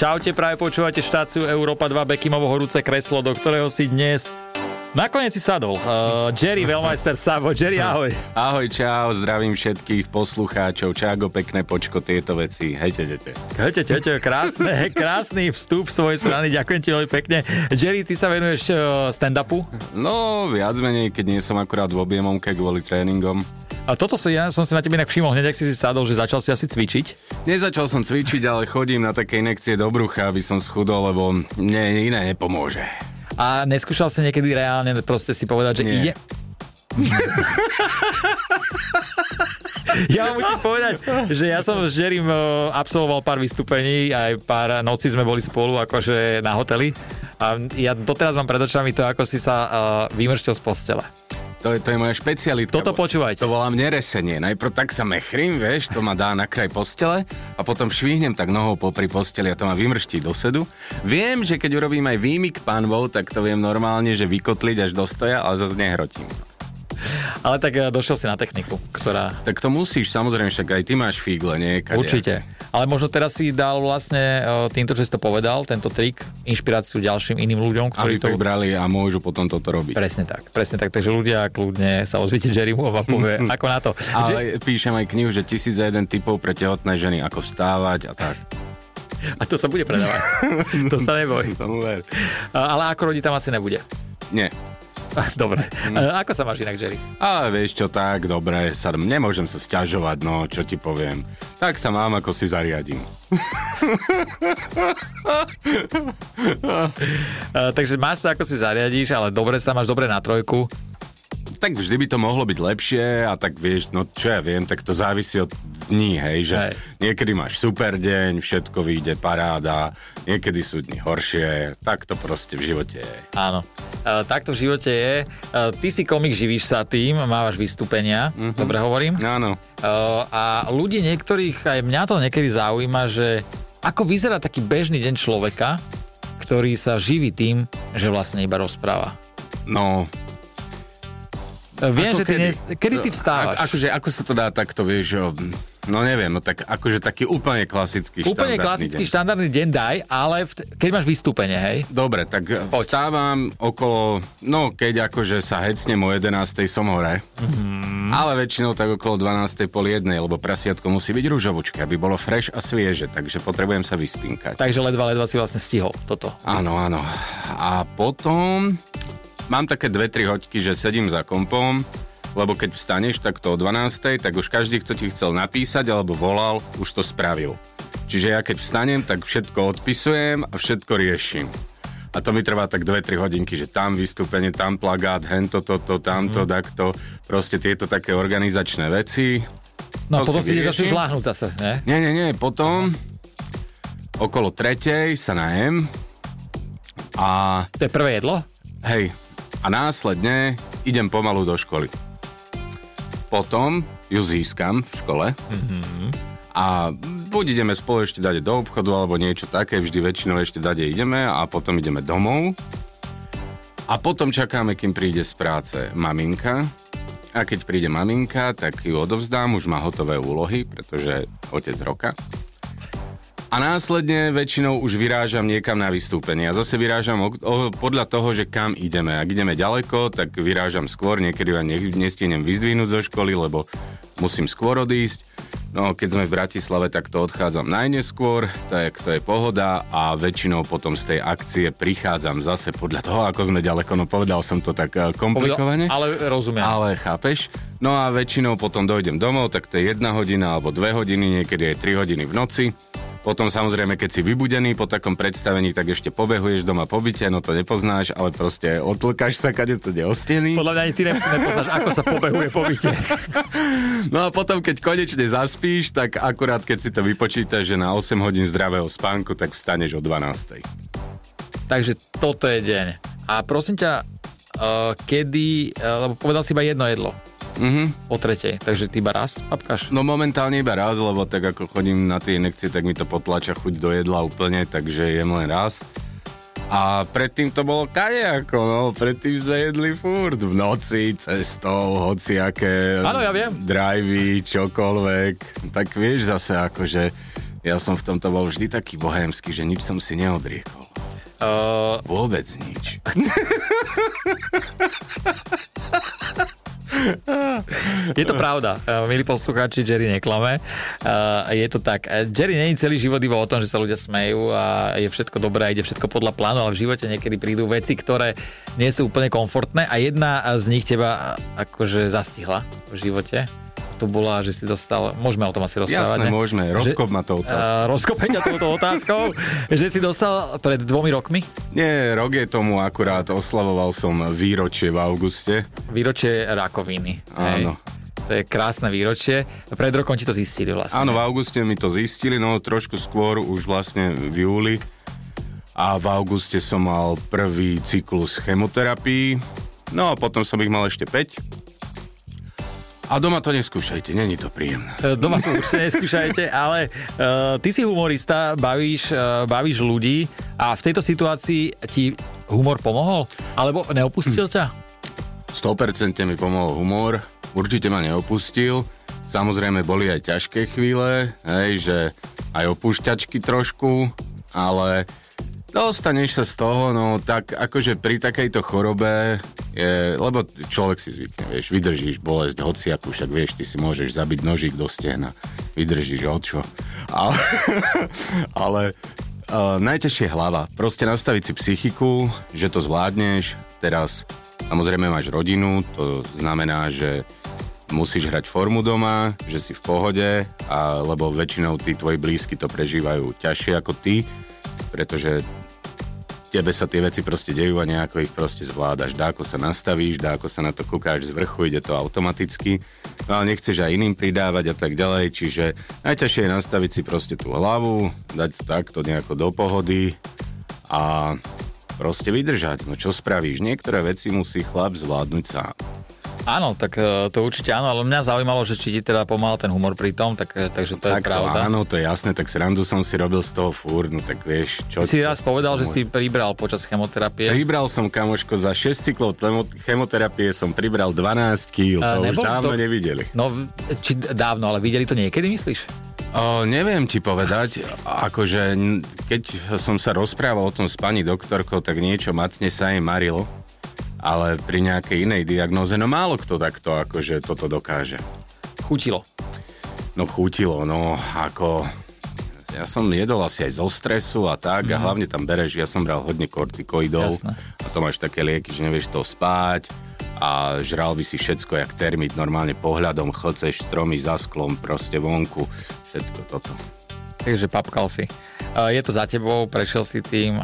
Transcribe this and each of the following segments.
Čaute, práve počúvate štáciu Európa 2 Bekimovo horúce kreslo, do ktorého si dnes Nakoniec si sadol. Uh, Jerry Velmeister Savo. Jerry, ahoj. Ahoj, čau, zdravím všetkých poslucháčov. Čago, pekné počko, tieto veci. Hejte, hejte. Hejte, hejte, krásne, krásny vstup z tvojej strany. Ďakujem ti veľmi pekne. Jerry, ty sa venuješ uh, stand-upu? No, viac menej, keď nie som akurát v objemomke kvôli tréningom. A toto si, ja som si na tebe inak všimol hneď, ak si si sadol, že začal si asi cvičiť? Nezačal som cvičiť, ale chodím na také inekcie do brucha, aby som schudol, lebo mne iné nepomôže. A neskúšal si niekedy reálne proste si povedať, že Nie. ide... ja vám musím povedať, že ja som s Jerrym eh, absolvoval pár vystúpení, aj pár noci sme boli spolu akože na hoteli a ja doteraz mám pred očami to, ako si sa uh, vymrštil z postele. To je, to je moja špecialita. Toto počúvajte. To volám neresenie. Najprv tak sa mechrím, vieš, to ma dá na kraj postele a potom švihnem tak nohou popri posteli a to ma vymrští do sedu. Viem, že keď urobím aj výmyk pánvou, tak to viem normálne, že vykotliť až do stoja, ale za to nehrotím. Ale tak eh, došiel si na techniku, ktorá... Tak to musíš, samozrejme, však aj ty máš fígle, nie? Kadia. Určite. Ale možno teraz si dal vlastne eh, týmto, že si to povedal, tento trik, inšpiráciu ďalším iným ľuďom, ktorí Aby to... brali a môžu potom toto robiť. Presne tak, presne tak. Takže ľudia kľudne sa ozvite Jerrymu a povie, ako na to. Ale že... píšem aj knihu, že tisíc za jeden typov pre tehotné ženy, ako vstávať a tak. A to sa bude predávať. to sa neboj. Ale ako rodí tam asi nebude. Nie. Dobre. Mm. Ako sa máš inak, Jerry? A vieš čo, tak, dobre, sa, nemôžem sa stiažovať, no, čo ti poviem. Tak sa mám, ako si zariadím. takže máš sa, ako si zariadíš, ale dobre sa máš dobre na trojku tak vždy by to mohlo byť lepšie a tak vieš, no čo ja viem, tak to závisí od dní, hej, že hej. niekedy máš super deň, všetko vyjde paráda, niekedy sú dni horšie, tak to proste v živote je. Áno, e, takto v živote je. E, ty si komik, živíš sa tým, mávaš vystúpenia, mm-hmm. dobre hovorím? Áno. E, a ľudí niektorých, aj mňa to niekedy zaujíma, že ako vyzerá taký bežný deň človeka, ktorý sa živí tým, že vlastne iba rozpráva. No, Viem, ako že ty kedy, nes... kedy ty vstávaš? A, akože, ako sa to dá takto, vieš, no neviem, no tak akože taký úplne klasický Úplne klasický deň. štandardný deň daj, ale v, keď máš vystúpenie, hej? Dobre, tak Poď. vstávam okolo, no keď akože sa hecnem o 11. som hore, mm-hmm. ale väčšinou tak okolo 12. pol jednej, lebo prasiatko musí byť rúžovučké, aby bolo fresh a svieže, takže potrebujem sa vyspinkať. Takže ledva, ledva si vlastne stihol toto. Áno, áno. A potom mám také dve, tri hoďky, že sedím za kompom, lebo keď vstaneš takto o 12, tak už každý, kto ti chcel napísať alebo volal, už to spravil. Čiže ja keď vstanem, tak všetko odpisujem a všetko riešim. A to mi trvá tak 2-3 hodinky, že tam vystúpenie, tam plagát, hento, toto, tamto, mm. takto. Proste tieto také organizačné veci. No a potom si ideš asi žláhnuť zase, ne? Nie, nie, nie. Potom okolo tretej sa najem a... To je prvé jedlo? Hej, a následne idem pomalu do školy. Potom ju získam v škole mm-hmm. a buď ideme spolu ešte dať do obchodu alebo niečo také, vždy väčšinou ešte dať ideme a potom ideme domov. A potom čakáme, kým príde z práce maminka. A keď príde maminka, tak ju odovzdám, už má hotové úlohy, pretože otec roka. A následne väčšinou už vyrážam niekam na vystúpenie. A zase vyrážam o, o, podľa toho, že kam ideme. Ak ideme ďaleko, tak vyrážam skôr. Niekedy vám ne, nestihnem vyzdvihnúť zo školy, lebo musím skôr odísť. No, keď sme v Bratislave, tak to odchádzam najneskôr, tak to je pohoda a väčšinou potom z tej akcie prichádzam zase podľa toho, ako sme ďaleko, no povedal som to tak eh, komplikovane. Ale rozumiem. Ale chápeš? No a väčšinou potom dojdem domov, tak to je jedna hodina alebo dve hodiny, niekedy aj tri hodiny v noci. Potom samozrejme, keď si vybudený po takom predstavení, tak ešte pobehuješ doma po byte, no to nepoznáš, ale proste otlkáš sa, kade to neostený. Podľa mňa ani ty nepoznáš, ako sa pobehuje po byte. no a potom, keď konečne zaspíš, tak akurát keď si to vypočítaš, že na 8 hodín zdravého spánku, tak vstaneš o 12. Takže toto je deň. A prosím ťa, uh, kedy, uh, lebo povedal si iba jedno jedlo. Mm-hmm. O tretej. Takže ty iba raz papkáš? No momentálne iba raz, lebo tak ako chodím na tie inekcie, tak mi to potlača chuť do jedla úplne, takže jem len raz. A predtým to bolo ako, no. Predtým sme jedli furt v noci, cestou, hociaké... Áno, ja viem. Drivey, čokoľvek. Tak vieš zase že Ja som v tomto bol vždy taký bohémsky, že nič som si neodriekol. Uh, Vôbec nič. je to pravda, uh, milí poslucháči, Jerry neklame. Uh, je to tak. Uh, Jerry není celý život iba o tom, že sa ľudia smejú a je všetko dobré ide všetko podľa plánu, ale v živote niekedy prídu veci, ktoré nie sú úplne komfortné a jedna z nich teba akože zastihla v živote to bola, že si dostal, môžeme o tom asi rozprávať, Jasné, ne? môžeme, rozkop ma to otázku. Uh, rozkope ťa touto otázkou, že si dostal pred dvomi rokmi? Nie, rok je tomu akurát, oslavoval som výročie v auguste. Výročie rakoviny. Áno. Hej. To je krásne výročie. Pred rokom ti to zistili vlastne. Áno, v auguste mi to zistili, no trošku skôr, už vlastne v júli. A v auguste som mal prvý cyklus chemoterapii. No a potom som ich mal ešte 5 a doma to neskúšajte, není to príjemné. E, doma to určite neskúšajte, ale uh, ty si humorista, bavíš, uh, bavíš ľudí a v tejto situácii ti humor pomohol? Alebo neopustil ťa? 100% mi pomohol humor, určite ma neopustil. Samozrejme boli aj ťažké chvíle, hej, že aj opúšťačky trošku, ale Dostaneš sa z toho, no tak akože pri takejto chorobe je, lebo človek si zvykne, vieš, vydržíš bolesť hociakú, však vieš, ty si môžeš zabiť nožík do stehna, vydržíš od čo. Ale, ale uh, najťažšie je hlava. Proste nastaviť si psychiku, že to zvládneš. Teraz samozrejme máš rodinu, to znamená, že musíš hrať formu doma, že si v pohode, a, lebo väčšinou tí tvoji blízky to prežívajú ťažšie ako ty, pretože tebe sa tie veci proste dejú a nejako ich proste zvládaš. Dá ako sa nastavíš, dá ako sa na to kúkáš z vrchu, ide to automaticky, no ale nechceš aj iným pridávať a tak ďalej, čiže najťažšie je nastaviť si proste tú hlavu, dať to takto nejako do pohody a proste vydržať. No čo spravíš? Niektoré veci musí chlap zvládnuť sám. Áno, tak e, to určite áno, ale mňa zaujímalo, že či ti teda pomáhal ten humor pri tom, tak, e, takže to tak je pravda. To áno, to je jasné, tak srandu som si robil z toho fúr, no tak vieš, čo... Si raz povedal, že si pribral počas chemoterapie. Pribral som, kamoško, za 6 cyklov chemoterapie som pribral 12 kg, to už dávno to... nevideli. No, či dávno, ale videli to niekedy, myslíš? O, neviem ti povedať, akože keď som sa rozprával o tom s pani doktorkou, tak niečo macne sa jej marilo ale pri nejakej inej diagnoze, no málo kto takto akože toto dokáže. Chutilo. No chutilo, no ako... Ja som jedol asi aj zo stresu a tak mm. a mhm. hlavne tam bereš, ja som bral hodne kortikoidov Jasne. a to máš také lieky, že nevieš to spať a žral by si všetko jak termit, normálne pohľadom chlceš stromy za sklom, proste vonku, všetko toto. Takže papkal si. Je to za tebou, prešiel si tým,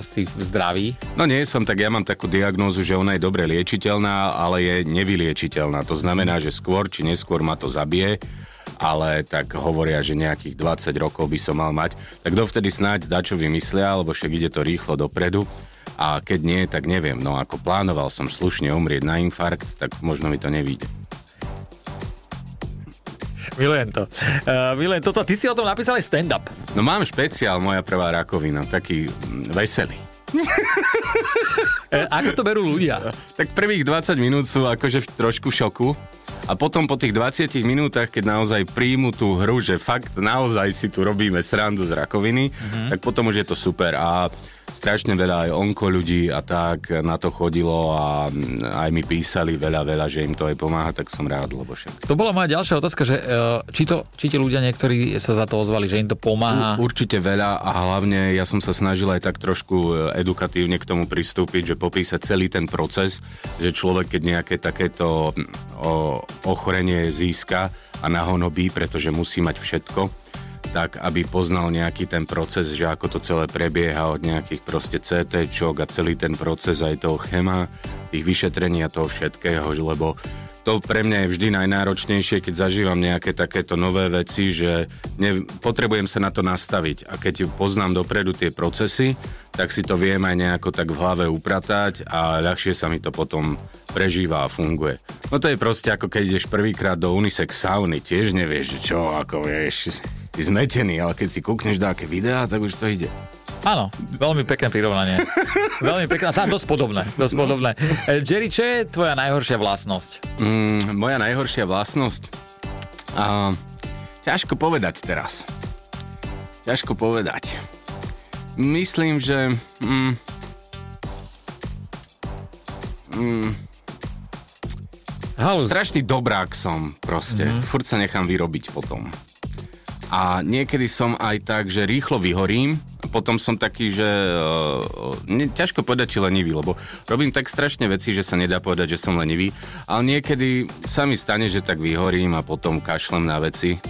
si zdraví? No nie som, tak ja mám takú diagnózu, že ona je dobre liečiteľná, ale je nevyliečiteľná. To znamená, že skôr či neskôr ma to zabije ale tak hovoria, že nejakých 20 rokov by som mal mať, tak dovtedy snáď dačo vymyslia, lebo však ide to rýchlo dopredu a keď nie, tak neviem, no ako plánoval som slušne umrieť na infarkt, tak možno mi to nevíde. Milujem to. Uh, milujem toto. Ty si o tom napísal aj stand-up. No mám špeciál, moja prvá rakovina, taký mm, veselý. e, ako to berú ľudia? Tak prvých 20 minút sú akože v trošku šoku a potom po tých 20 minútach, keď naozaj príjmu tú hru, že fakt naozaj si tu robíme srandu z rakoviny, mm-hmm. tak potom už je to super a strašne veľa aj onko ľudí a tak na to chodilo a aj mi písali veľa, veľa, že im to aj pomáha, tak som rád, lebo však. To bola moja ďalšia otázka, že e, či, to, či ti ľudia niektorí sa za to ozvali, že im to pomáha? U, určite veľa a hlavne ja som sa snažil aj tak trošku e, edukatívne k tomu pristúpiť, že popísať celý ten proces, že človek, keď nejaké takéto o, ochorenie získa a nahonobí, pretože musí mať všetko, tak aby poznal nejaký ten proces, že ako to celé prebieha od nejakých proste CT a celý ten proces aj toho chema, tých vyšetrení a toho všetkého, lebo to pre mňa je vždy najnáročnejšie, keď zažívam nejaké takéto nové veci, že ne, potrebujem sa na to nastaviť a keď poznám dopredu tie procesy, tak si to viem aj nejako tak v hlave upratať a ľahšie sa mi to potom prežíva a funguje. No to je proste ako keď ideš prvýkrát do unisex sauny, tiež nevieš, čo, ako vieš, ty zmetený, ale keď si kúkneš aké videá, tak už to ide. Áno, veľmi pekné prirovnanie. veľmi pekné, tá dosť podobné. Dosť podobné. E, Jerry, čo je tvoja najhoršia vlastnosť? Mm, moja najhoršia vlastnosť? A, ťažko povedať teraz. ťažko povedať. Myslím, že... Mm, mm, Halus. strašný dobrák som proste. Mm-hmm. Furt sa nechám vyrobiť potom. A niekedy som aj tak, že rýchlo vyhorím, potom som taký, že uh, ne, ťažko povedať, či lenivý, lebo robím tak strašne veci, že sa nedá povedať, že som lenivý, ale niekedy sa mi stane, že tak vyhorím a potom kašlem na veci.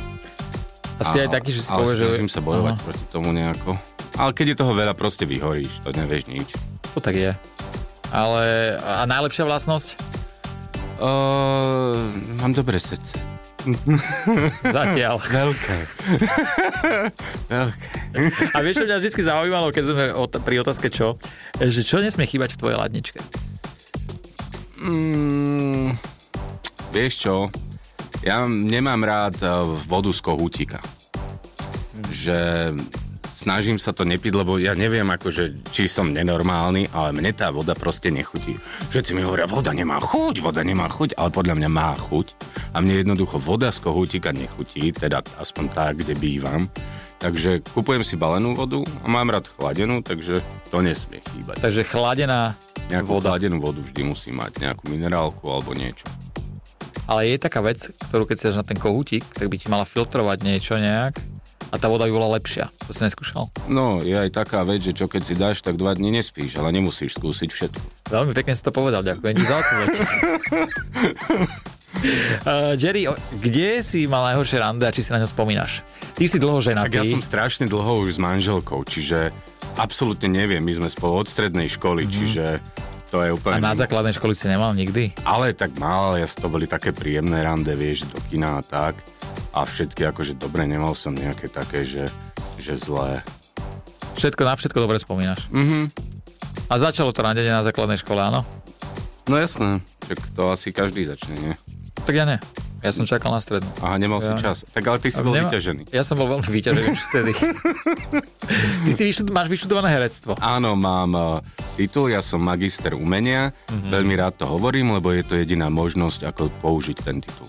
Asi a, aj taký, že si ale povieš, že... sa bojovať Aha. proti tomu nejako. Ale keď je toho veľa, proste vyhoríš, to nevieš nič. To tak je. Ale a najlepšia vlastnosť? Uh, mám dobré srdce. Zatiaľ. Veľké. Veľké. A vieš, čo mňa vždy zaujímalo, keď sme pri otázke čo, že čo nesmie chýbať v tvojej ladničke? Mm, vieš čo, ja nemám rád eh, vodu z kohútika. Že snažím sa to nepiť, lebo ja neviem, akože, či som nenormálny, ale mne tá voda proste nechutí. Všetci mi hovoria, voda nemá chuť, voda nemá chuť, ale podľa mňa má chuť. A mne jednoducho voda z kohútika nechutí, teda aspoň tak, kde bývam. Takže kupujem si balenú vodu a mám rád chladenú, takže to nesmie chýbať. Takže chladená Nejakú voda. chladenú vodu vždy musí mať, nejakú minerálku alebo niečo. Ale je taká vec, ktorú keď si dáš na ten kohútik, tak by ti mala filtrovať niečo nejak a tá voda by bola lepšia. To si neskúšal? No, je aj taká vec, že čo keď si dáš, tak dva dní nespíš, ale nemusíš skúsiť všetko. Veľmi pekne si to povedal, ďakujem ti za odpoveď. Uh, Jerry, kde si mal najhoršie rande a či si na ňo spomínaš? Ty si dlho ženatý. Tak ja som strašne dlho už s manželkou, čiže absolútne neviem, my sme spolu od strednej školy, mm-hmm. čiže to je A úplne... na mimo. základnej školy si nemal nikdy? Ale tak mal, ja to boli také príjemné rande, vieš, do kina a tak. A všetky akože dobre, nemal som nejaké také, že, že zlé. Všetko na všetko dobre spomínaš. Mhm. A začalo to randenie na základnej škole, áno? No jasné, tak to asi každý začne, nie? Tak ja ne. Ja som čakal na strednú. Aha, nemal Ja. čas. Tak ale ty si bol nema- vyťažený. Ja som bol veľmi vyťažený už vtedy. Ty si vyštud- máš vyštudované herectvo. Áno, mám uh, titul, ja som magister umenia. Mm-hmm. Veľmi rád to hovorím, lebo je to jediná možnosť, ako použiť ten titul.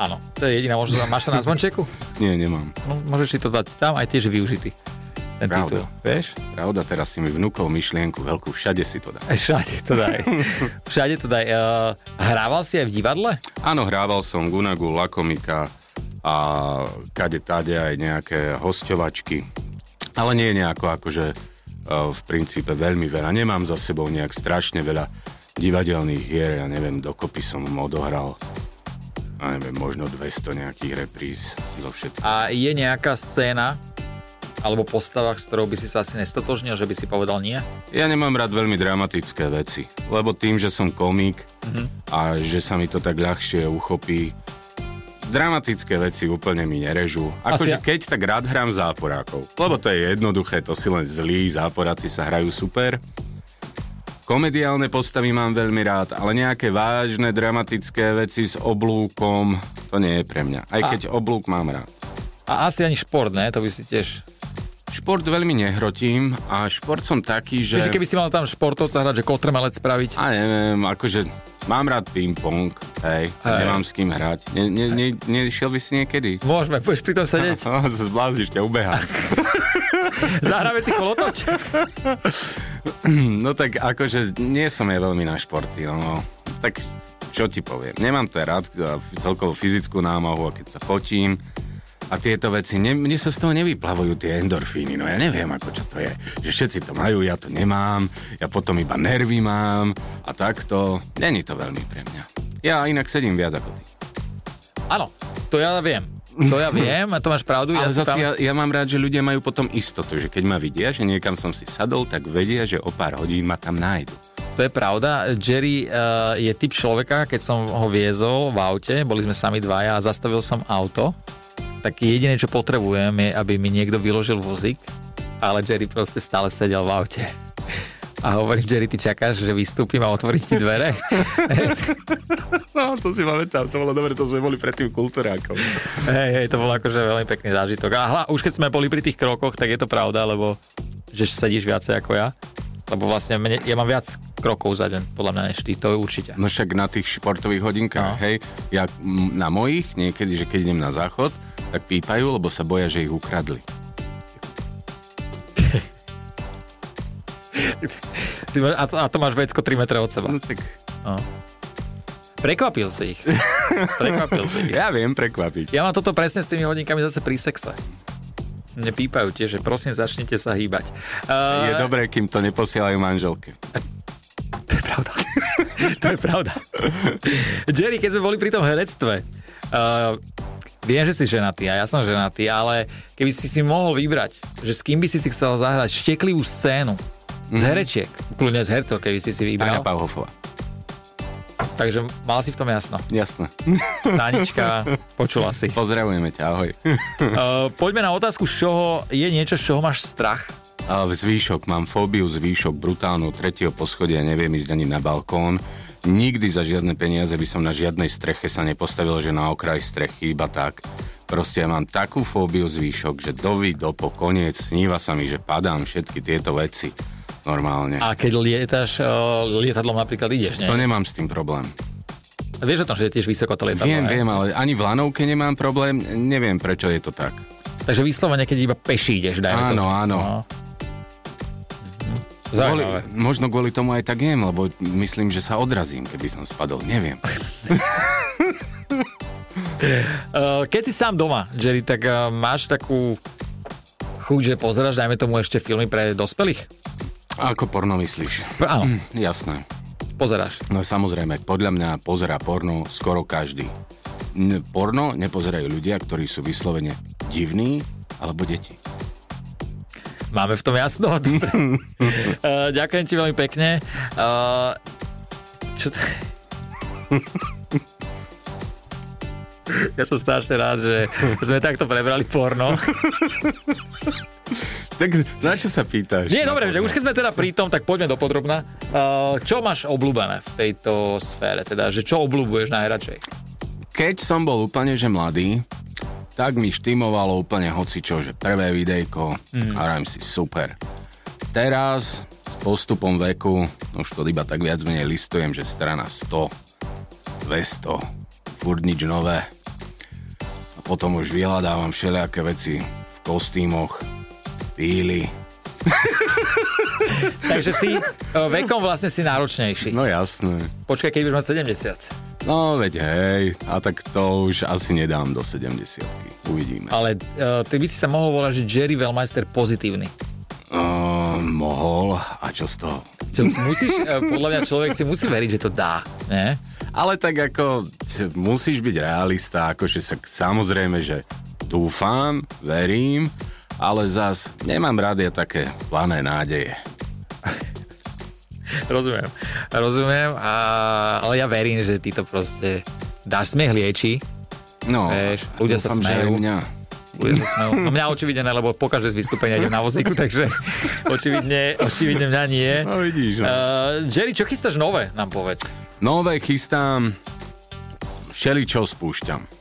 Áno, to je jediná možnosť. Máš to na zvončeku? Nie, nemám. No, môžeš si to dať tam, aj tiež využitý. Ten Pravda. titul, vieš? Pravda, teraz si mi vnúkol myšlienku veľkú, všade si to dá. Aj Všade to daj. Všade to daj. Uh, hrával si aj v divadle? Áno, hrával som Gunagu, Lakomika a kade tade aj nejaké hosťovačky. Ale nie je nejako akože uh, v princípe veľmi veľa. Nemám za sebou nejak strašne veľa divadelných hier, ja neviem, dokopy som odohral a neviem, možno 200 nejakých repríz zo všetkých. A je nejaká scéna, alebo postava, s ktorou by si sa asi nestotožnil, že by si povedal nie? Ja nemám rád veľmi dramatické veci, lebo tým, že som komik mm-hmm. a že sa mi to tak ľahšie uchopí, dramatické veci úplne mi nerežú. Akože Asi- keď, tak rád hrám záporákov, lebo to je jednoduché, to si len zlí, záporáci sa hrajú super. Komediálne postavy mám veľmi rád, ale nejaké vážne, dramatické veci s oblúkom, to nie je pre mňa. Aj A- keď oblúk mám rád. A asi ani šport, ne? To by si tiež... Šport veľmi nehrotím a šport som taký, že... Vieš, keby si mal tam športovca hrať, že kotrmelec spraviť. A neviem, akože mám rád ping-pong, hej, Hej. nemám s kým hrať. Ne, ne, ne, nešiel by si niekedy? Môžeme, budeš pri tom sedieť. Zblázniš, ťa ubehám. Zahráme si kolotoč. No tak akože nie som ja veľmi na športy, no. Tak čo ti poviem, nemám to rád, a celkovo fyzickú námahu, a keď sa fotím a tieto veci, ne, mne sa z toho nevyplavujú tie endorfíny, no ja neviem, ako čo to je. Že všetci to majú, ja to nemám, ja potom iba nervy mám a takto. Není to veľmi pre mňa. Ja inak sedím viac ako ty. Áno, to ja viem. To ja viem a to máš pravdu. Ale Ja zase tam... ja, ja mám rád, že ľudia majú potom istotu, že keď ma vidia, že niekam som si sadol, tak vedia, že o pár hodín ma tam nájdu. To je pravda. Jerry uh, je typ človeka, keď som ho viezol v aute, boli sme sami dvaja a zastavil som auto, tak jediné, čo potrebujem, je, aby mi niekto vyložil vozík, ale Jerry proste stále sedel v aute. A hovorím, Jerry, ty čakáš, že vystúpim a otvorím ti dvere? No, to si pamätám, to bolo dobre, to sme boli predtým kultúrákom. hej, hej, to bol akože veľmi pekný zážitok. A hla, už keď sme boli pri tých krokoch, tak je to pravda, lebo že sedíš viacej ako ja. Lebo vlastne mne, ja mám viac krokov za deň, podľa mňa než ty, to je určite. No však na tých športových hodinkách, no. hej, ja na mojich niekedy, že keď idem na záchod, tak pípajú, lebo sa boja, že ich ukradli. Ty, a, a to máš vecko 3 metre od seba. No tak... No. Prekvapil si ich. Prekvapil si ich. Ja viem prekvapiť. Ja mám toto presne s tými hodinkami zase pri sexe. Mne pípajú tiež, že prosím, začnite sa hýbať. Uh, Je dobré, kým to neposielajú manželke. To je pravda. to je pravda. Jerry, keď sme boli pri tom herectve, uh, viem, že si ženatý a ja som ženatý, ale keby si si mohol vybrať, že s kým by si si chcel zahrať šteklivú scénu z herečiek, kľudne z hercov, keby si si vybral. Pauhofová. Takže mal si v tom jasno. Jasné. Tanička, počula si. Pozdravujeme ťa, ahoj. Uh, poďme na otázku, z čoho je niečo, z čoho máš strach. A zvýšok, mám fóbiu zvýšok brutálnu tretieho poschodia, neviem ísť ani na balkón. Nikdy za žiadne peniaze by som na žiadnej streche sa nepostavil, že na okraj strechy, iba tak. Proste ja mám takú fóbiu zvýšok, že dovi, dopo, koniec, sníva sa mi, že padám všetky tieto veci. Normálne. A keď lietáš uh, lietadlom napríklad ideš, nie? To nemám s tým problém. Vieš o tom, že je tiež vysoko to lietadlo, Viem, hej? viem, ale ani v lanovke nemám problém, neviem prečo je to tak. Takže vyslovene, keď iba peši ideš, dajme Áno, to. áno. No. Kvôli, možno kvôli tomu aj tak jem, lebo myslím, že sa odrazím, keby som spadol, neviem. Keď si sám doma, Jerry, tak uh, máš takú chuť, že pozeráš, dajme tomu ešte filmy pre dospelých? Ako porno myslíš? Áno, Hm, jasné. pozeráš. No samozrejme, podľa mňa pozerá porno skoro každý. N- porno nepozerajú ľudia, ktorí sú vyslovene divní alebo deti. Máme v tom jasno. Uh, ďakujem ti veľmi pekne. Uh, čo to... Ja som strašne rád, že sme takto prebrali porno. Tak na čo sa pýtaš? Nie, dobre, že už keď sme teda pri tom, tak poďme do podrobna. Uh, čo máš obľúbené v tejto sfére? Teda, že čo obľúbuješ najradšej? Keď som bol úplne že mladý, tak mi štimovalo úplne hocičo, že prvé videjko, mm. si super. Teraz s postupom veku, už to iba tak viac menej listujem, že strana 100, 200, furt nič nové. A potom už vyhľadávam všelijaké veci v kostýmoch, píly. Takže si vekom vlastne si náročnejší. No jasné. Počkaj, keď budeš mať 70. No veď hej, a tak to už asi nedám do 70 Uvidíme. Ale uh, ty by si sa mohol volať, že Jerry Wellmeister pozitívny. Uh, mohol, a čo z toho? Čo, musíš, uh, podľa mňa človek si musí veriť, že to dá. Ne? Ale tak ako musíš byť realista, akože sa samozrejme, že dúfam, verím, ale zas nemám rád ja také plané nádeje. Rozumiem. Rozumiem, a, ale ja verím, že ty to proste dáš smiech lieči. No, Vieš, ľudia sa smejú. Mňa. Ľudia sa smejú. No mňa očividne ne, lebo po každé z vystúpenia idem na vozíku, takže očividne, očividne mňa nie. No vidíš, no. Uh, Jerry, čo chystáš nové, nám povedz. Nové chystám, všeličo spúšťam.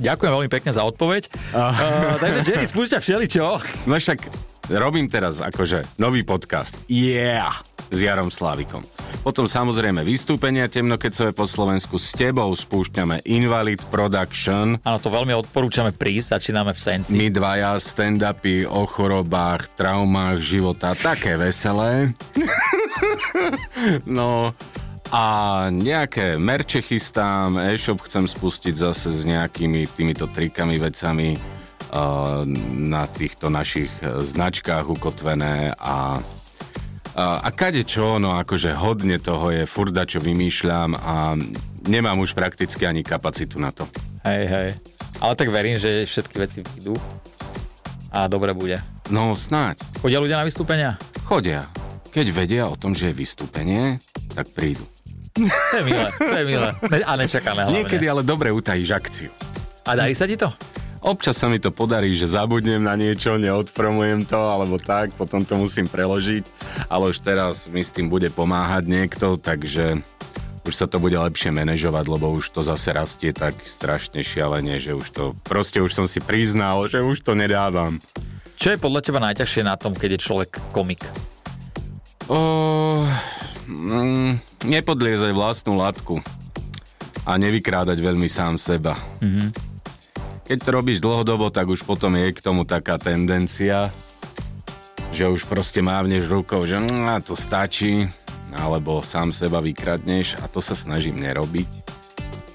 Ďakujem veľmi pekne za odpoveď. Uh, takže Jerry spúšťa všeličo. No však robím teraz akože nový podcast. Yeah! S Jarom Slavikom. Potom samozrejme vystúpenia temnokecové po Slovensku. S tebou spúšťame Invalid Production. Áno, to veľmi odporúčame prísť, začíname v Senci. My dvaja stand-upy o chorobách, traumách života, také veselé. no a nejaké merče chystám, e-shop chcem spustiť zase s nejakými týmito trikami, vecami uh, na týchto našich značkách ukotvené a a, a kade čo, no akože hodne toho je, furda čo vymýšľam a nemám už prakticky ani kapacitu na to. Hej, hej. Ale tak verím, že všetky veci vyjdú a dobre bude. No snáď. Chodia ľudia na vystúpenia? Chodia. Keď vedia o tom, že je vystúpenie, tak prídu. To je milé, to je milé. A nečakané hlavne. Niekedy ale dobre utajíš akciu. A darí sa ti to? Občas sa mi to podarí, že zabudnem na niečo, neodpromujem to, alebo tak, potom to musím preložiť, ale už teraz mi s tým bude pomáhať niekto, takže už sa to bude lepšie manažovať, lebo už to zase rastie tak strašne šialene, že už to, proste už som si priznal, že už to nedávam. Čo je podľa teba najťažšie na tom, keď je človek komik? O, mm, nepodliezaj vlastnú latku a nevykrádať veľmi sám seba. Mm-hmm. Keď to robíš dlhodobo, tak už potom je k tomu taká tendencia. že už proste mávneš rukou, že mm, to stačí, alebo sám seba vykradneš a to sa snažím nerobiť.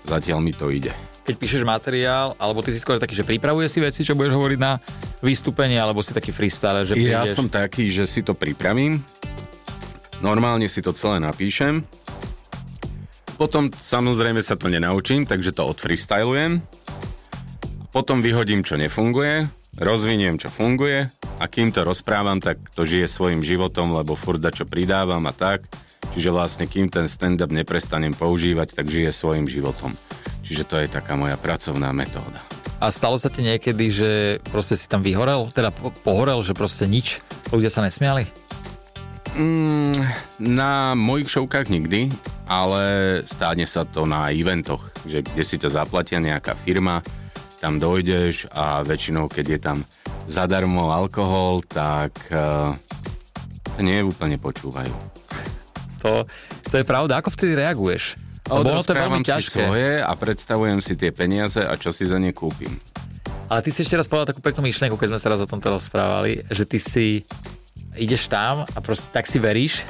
Zatiaľ mi to ide. Keď píšeš materiál, alebo ty si skôr taký, že pripravuje si veci, čo budeš hovoriť na vystúpenie, alebo si taký freestyle, že prídeš... Ja som taký, že si to pripravím, normálne si to celé napíšem, potom samozrejme sa to nenaučím, takže to odfreestylujem, potom vyhodím, čo nefunguje, rozviniem, čo funguje a kým to rozprávam, tak to žije svojim životom, lebo furda, čo pridávam a tak. Čiže vlastne kým ten stand-up neprestanem používať, tak žije svojim životom. Čiže to je taká moja pracovná metóda. A stalo sa ti niekedy, že proste si tam vyhorel, teda pohorel, že proste nič, ľudia sa nesmiali? Mm, na mojich šovkách nikdy, ale stáne sa to na eventoch, že kde si ťa zaplatia nejaká firma, tam dojdeš a väčšinou, keď je tam zadarmo alkohol, tak uh, nie úplne počúvajú. To, to je pravda. Ako vtedy reaguješ? Ono to je veľmi ťažké. si svoje a predstavujem si tie peniaze a čo si za ne kúpim. Ale ty si ešte raz povedal takú peknú myšlienku, keď sme sa raz o tomto rozprávali, že ty si ideš tam a proste tak si veríš?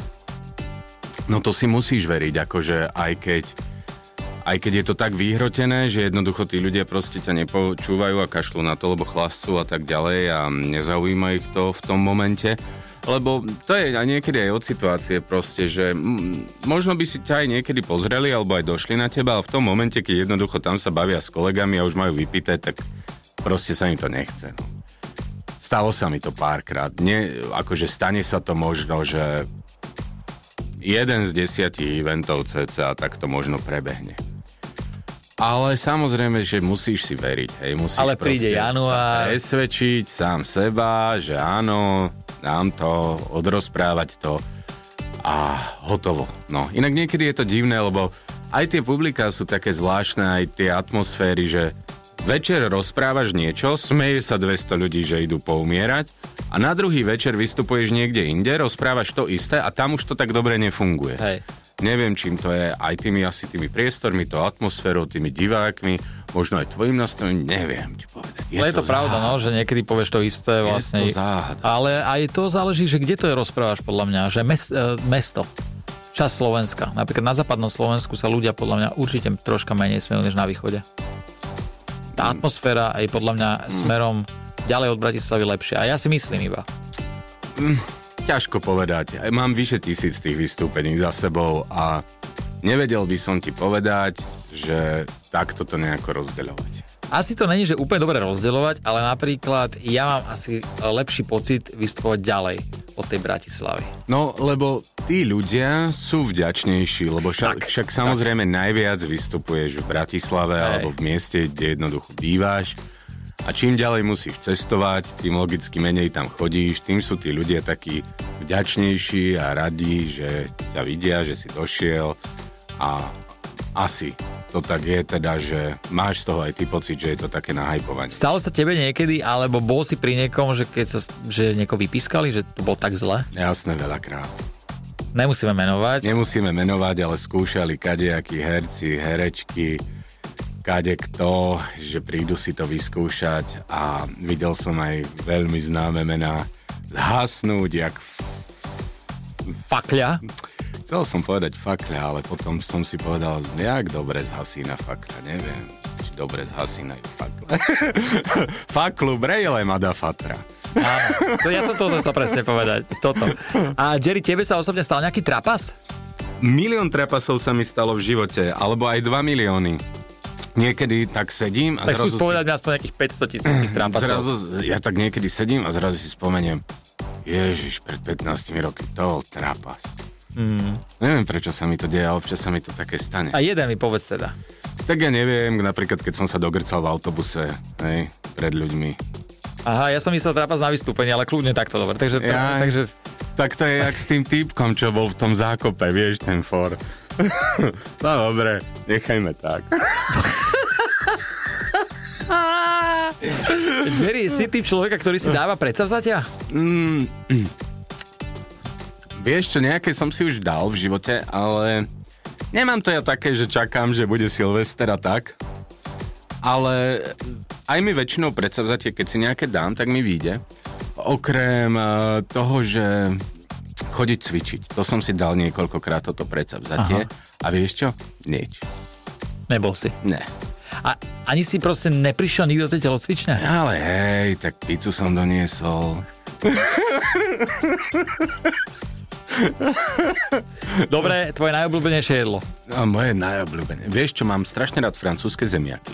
No to si musíš veriť, akože aj keď aj keď je to tak vyhrotené, že jednoducho tí ľudia proste ťa nepočúvajú a kašľú na to, lebo chlascú a tak ďalej a nezaujíma ich to v tom momente. Lebo to je aj niekedy aj od situácie proste, že možno by si ťa aj niekedy pozreli alebo aj došli na teba, ale v tom momente, keď jednoducho tam sa bavia s kolegami a už majú vypité, tak proste sa im to nechce. No. Stalo sa mi to párkrát. Nie, akože stane sa to možno, že jeden z desiatich eventov cca tak to možno prebehne. Ale samozrejme, že musíš si veriť. Hej, musíš Ale príde január. presvedčiť sám seba, že áno, dám to, odrozprávať to a hotovo. No, inak niekedy je to divné, lebo aj tie publiká sú také zvláštne, aj tie atmosféry, že večer rozprávaš niečo, smeje sa 200 ľudí, že idú poumierať a na druhý večer vystupuješ niekde inde, rozprávaš to isté a tam už to tak dobre nefunguje. Hej. Neviem, čím to je, aj tými asi tými priestormi, to atmosférou, tými divákmi, možno aj tvojim nastavením, neviem ti povedať. Je, Ale je to, to pravda, no, že niekedy povieš to isté vlastne. Je to záhada. Ale aj to záleží, že kde to je rozprávaš podľa mňa, že mes, e, mesto, čas Slovenska. Napríklad na západnom Slovensku sa ľudia podľa mňa určite troška menej smejú než na východe. Tá atmosféra je podľa mňa smerom ďalej od Bratislavy lepšia. A ja si myslím iba. Mm ťažko povedať. Mám vyše tisíc tých vystúpení za sebou a nevedel by som ti povedať, že takto to nejako rozdeľovať. Asi to není, že úplne dobre rozdeľovať, ale napríklad ja mám asi lepší pocit vystupovať ďalej od tej Bratislavy. No, lebo tí ľudia sú vďačnejší, lebo však, tak, však samozrejme tak. najviac vystupuješ v Bratislave Hej. alebo v mieste, kde jednoducho býváš a čím ďalej musíš cestovať, tým logicky menej tam chodíš, tým sú tí ľudia takí vďačnejší a radí, že ťa vidia, že si došiel a asi to tak je teda, že máš z toho aj ty pocit, že je to také nahajpovanie. Stalo sa tebe niekedy, alebo bol si pri niekom, že keď sa že nieko vypískali, že to bol tak zle? Jasné, veľakrát. Nemusíme menovať. Nemusíme menovať, ale skúšali kadejakí herci, herečky, kade kto, že prídu si to vyskúšať a videl som aj veľmi známe mená zhasnúť jak fakľa. Chcel som povedať fakľa, ale potom som si povedal, jak dobre zhasí na fakľa, neviem, či dobre zhasí na fakľa. Faklu brejle, mada fatra. Áno, to ja som toto sa presne povedať. Toto. A Jerry, tebe sa osobne stal nejaký trapas? Milión trapasov sa mi stalo v živote, alebo aj 2 milióny niekedy tak sedím a tak zrazu... Tak povedať mi aspoň nejakých 500 tisíc trampasov. Zrazu, ja tak niekedy sedím a zrazu si spomeniem, Ježiš, pred 15 roky to bol trapas. Mm. Neviem, prečo sa mi to deje, ale občas sa mi to také stane. A jeden mi povedz teda. Tak ja neviem, napríklad keď som sa dogrcal v autobuse, hej, pred ľuďmi. Aha, ja som myslel trapas na vystúpenie, ale kľudne takto dobre. Takže, to, ja, takže... Tak to je jak s tým týpkom, čo bol v tom zákope, vieš, ten for. no dobre, nechajme tak. Jerry, si typ človeka, ktorý si dáva predsavzatia? Mm, vieš čo, nejaké som si už dal v živote, ale nemám to ja také, že čakám, že bude Silvester a tak. Ale aj mi väčšinou predsavzatie, keď si nejaké dám, tak mi vyjde. Okrem uh, toho, že chodiť cvičiť. To som si dal niekoľkokrát toto predsavzatie. Aha. A vieš čo? Nieč. Nebol si. Ne. A ani si proste neprišiel nikto do tej telocvične? Ale hej, tak pizzu som doniesol. Dobre, tvoje najobľúbenejšie jedlo? No, moje najobľúbenejšie. Vieš čo, mám strašne rád francúzske zemiaky.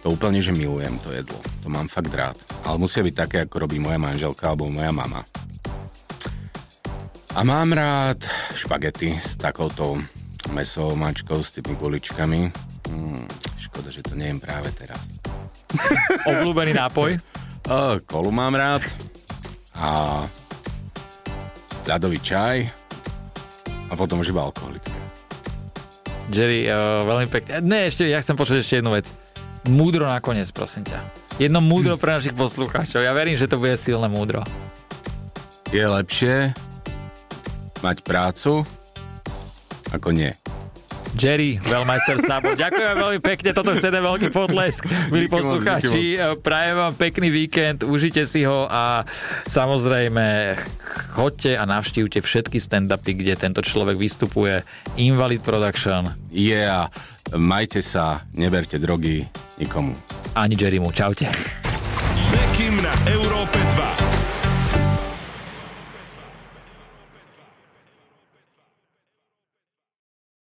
To úplne, že milujem to jedlo. To mám fakt rád. Ale musia byť také, ako robí moja manželka alebo moja mama. A mám rád špagety s takouto mesovou mačkou, s tými guličkami. Hmm, škoda, že to nejem práve teraz. Obľúbený nápoj? O, kolu mám rád. A ľadový čaj. A potom už iba alkoholické. Jerry, uh, veľmi pekne. Ne, ešte, ja chcem počuť ešte jednu vec. Múdro nakoniec, prosím ťa. Jedno múdro pre našich poslucháčov. Ja verím, že to bude silné múdro. Je lepšie mať prácu ako nie. Jerry, veľmajster Sabo. Ďakujem veľmi pekne, toto chce ten veľký potlesk. Milí poslucháči, prajem vám pekný víkend, užite si ho a samozrejme chodte a navštívte všetky stand-upy, kde tento človek vystupuje. Invalid Production. Yeah, majte sa, neberte drogy nikomu. Ani Jerrymu, čaute. Bekim na Európe 2.